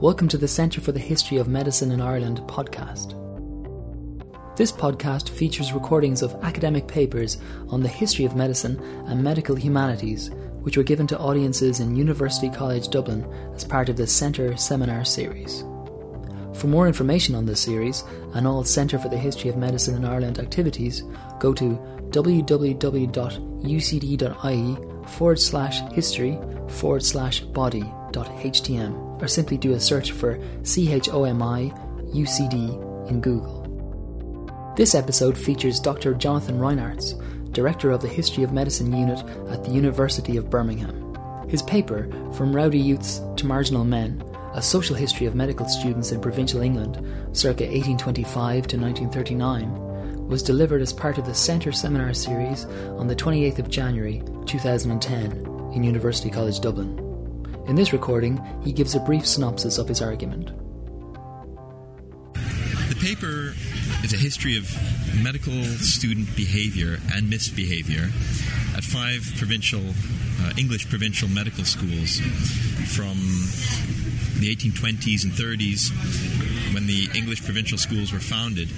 Welcome to the Centre for the History of Medicine in Ireland podcast. This podcast features recordings of academic papers on the history of medicine and medical humanities, which were given to audiences in University College Dublin as part of the Centre Seminar Series. For more information on this series and all Centre for the History of Medicine in Ireland activities, go to www.ucd.ie forward slash history forward slash body.htm or simply do a search for CHOMI UCD in Google. This episode features Dr. Jonathan Reinarz, Director of the History of Medicine Unit at the University of Birmingham. His paper, From Rowdy Youths to Marginal Men, a social history of medical students in provincial England, circa 1825 to 1939, was delivered as part of the Centre Seminar Series on the 28th of January 2010 in University College Dublin. In this recording, he gives a brief synopsis of his argument. The paper is a history of medical student behavior and misbehavior at five provincial uh, English provincial medical schools from the 1820s and 30s when the English provincial schools were founded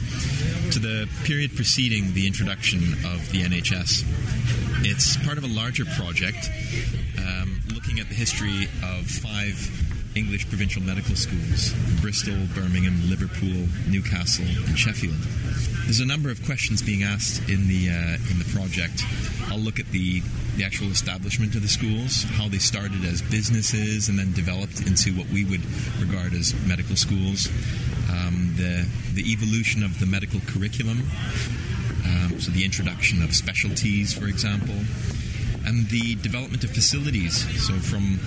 to the period preceding the introduction of the NHS. It's part of a larger project um, looking at the history of five English provincial medical schools Bristol, Birmingham, Liverpool, Newcastle, and Sheffield. There's a number of questions being asked in the uh, in the project. I'll look at the the actual establishment of the schools, how they started as businesses and then developed into what we would regard as medical schools, um, the the evolution of the medical curriculum, um, so the introduction of specialties, for example, and the development of facilities, so from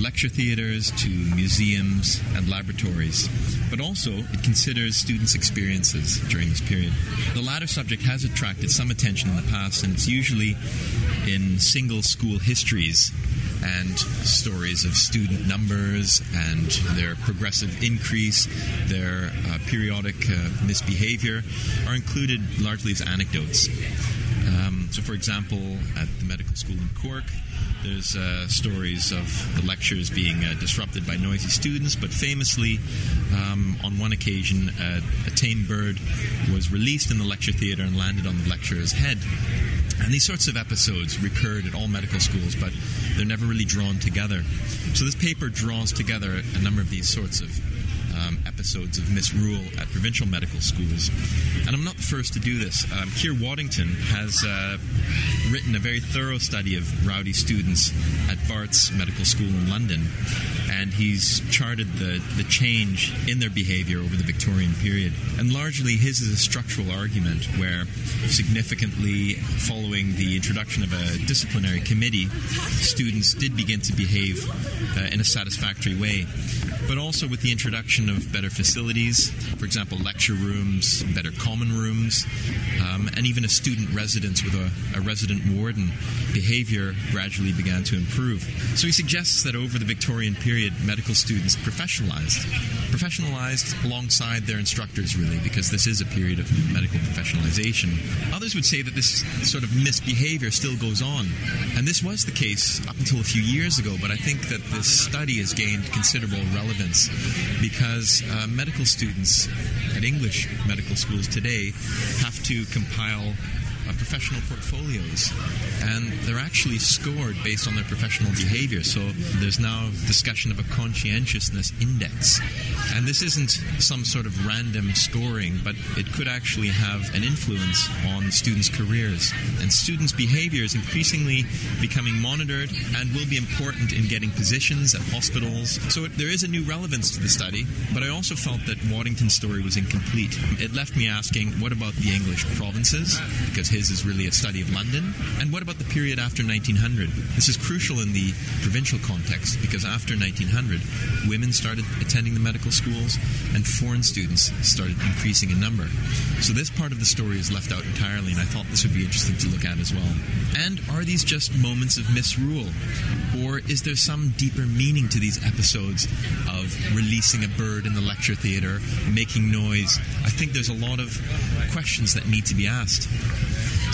lecture theatres to museums and laboratories. But also, it considers students' experiences during this period. The latter subject has attracted some attention in the past, and it's usually in single school histories and stories of student numbers and their progressive increase, their uh, periodic uh, misbehavior, are included largely as anecdotes. Um, so, for example, at the medical school in Cork, there's uh, stories of the lectures being uh, disrupted by noisy students, but famously, um, on one occasion, uh, a tame bird was released in the lecture theatre and landed on the lecturer's head. And these sorts of episodes recurred at all medical schools, but they're never really drawn together. So this paper draws together a number of these sorts of um, episodes of misrule at provincial medical schools. And I'm not the first to do this. Um, Keir Waddington has uh, written a very thorough study of rowdy students at Bart's Medical School in London, and he's charted the, the change in their behavior over the Victorian period. And largely, his is a structural argument where significantly following the introduction of a disciplinary committee, students did begin to behave uh, in a satisfactory way. But also with the introduction of better facilities, for example, lecture rooms, better common rooms, um, and even a student residence with a, a resident warden, behavior gradually began to improve. So he suggests that over the Victorian period, medical students professionalized. Professionalized alongside their instructors, really, because this is a period of medical professionalization. Others would say that this sort of misbehavior still goes on. And this was the case up until a few years ago, but I think that this study has gained considerable relevance because uh, medical students at English medical schools today have to compile Uh, professional portfolios, and they're actually scored based on their professional behavior. So there's now discussion of a conscientiousness index, and this isn't some sort of random scoring, but it could actually have an influence on students' careers. And students' behavior is increasingly becoming monitored and will be important in getting positions at hospitals. So it, there is a new relevance to the study, but I also felt that Waddington's story was incomplete. It left me asking, what about the English provinces? Because his is really a study of London. And what about the period after 1900? This is crucial in the provincial context because after 1900, women started attending the medical schools and foreign students started increasing in number. So this part of the story is left out entirely, and I thought this would be interesting to look at as well. And are these just moments of misrule? Or is there some deeper meaning to these episodes of releasing a bird in the lecture theatre, making noise? I think there's a lot of questions that need to be asked.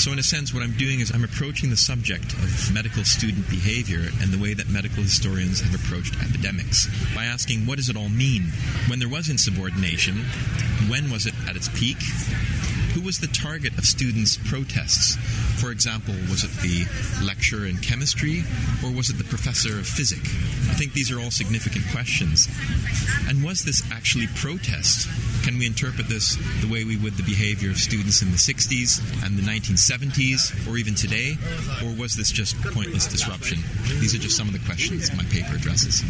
So, in a sense, what I'm doing is I'm approaching the subject of medical student behavior and the way that medical historians have approached epidemics by asking what does it all mean? When there was insubordination, when was it at its peak? Who was the target of students' protests? For example, was it the lecturer in chemistry or was it the professor of physics? I think these are all significant questions. And was this actually protest? Can we interpret this the way we would the behavior of students in the 60s and the 1970s or even today? Or was this just pointless disruption? These are just some of the questions my paper addresses.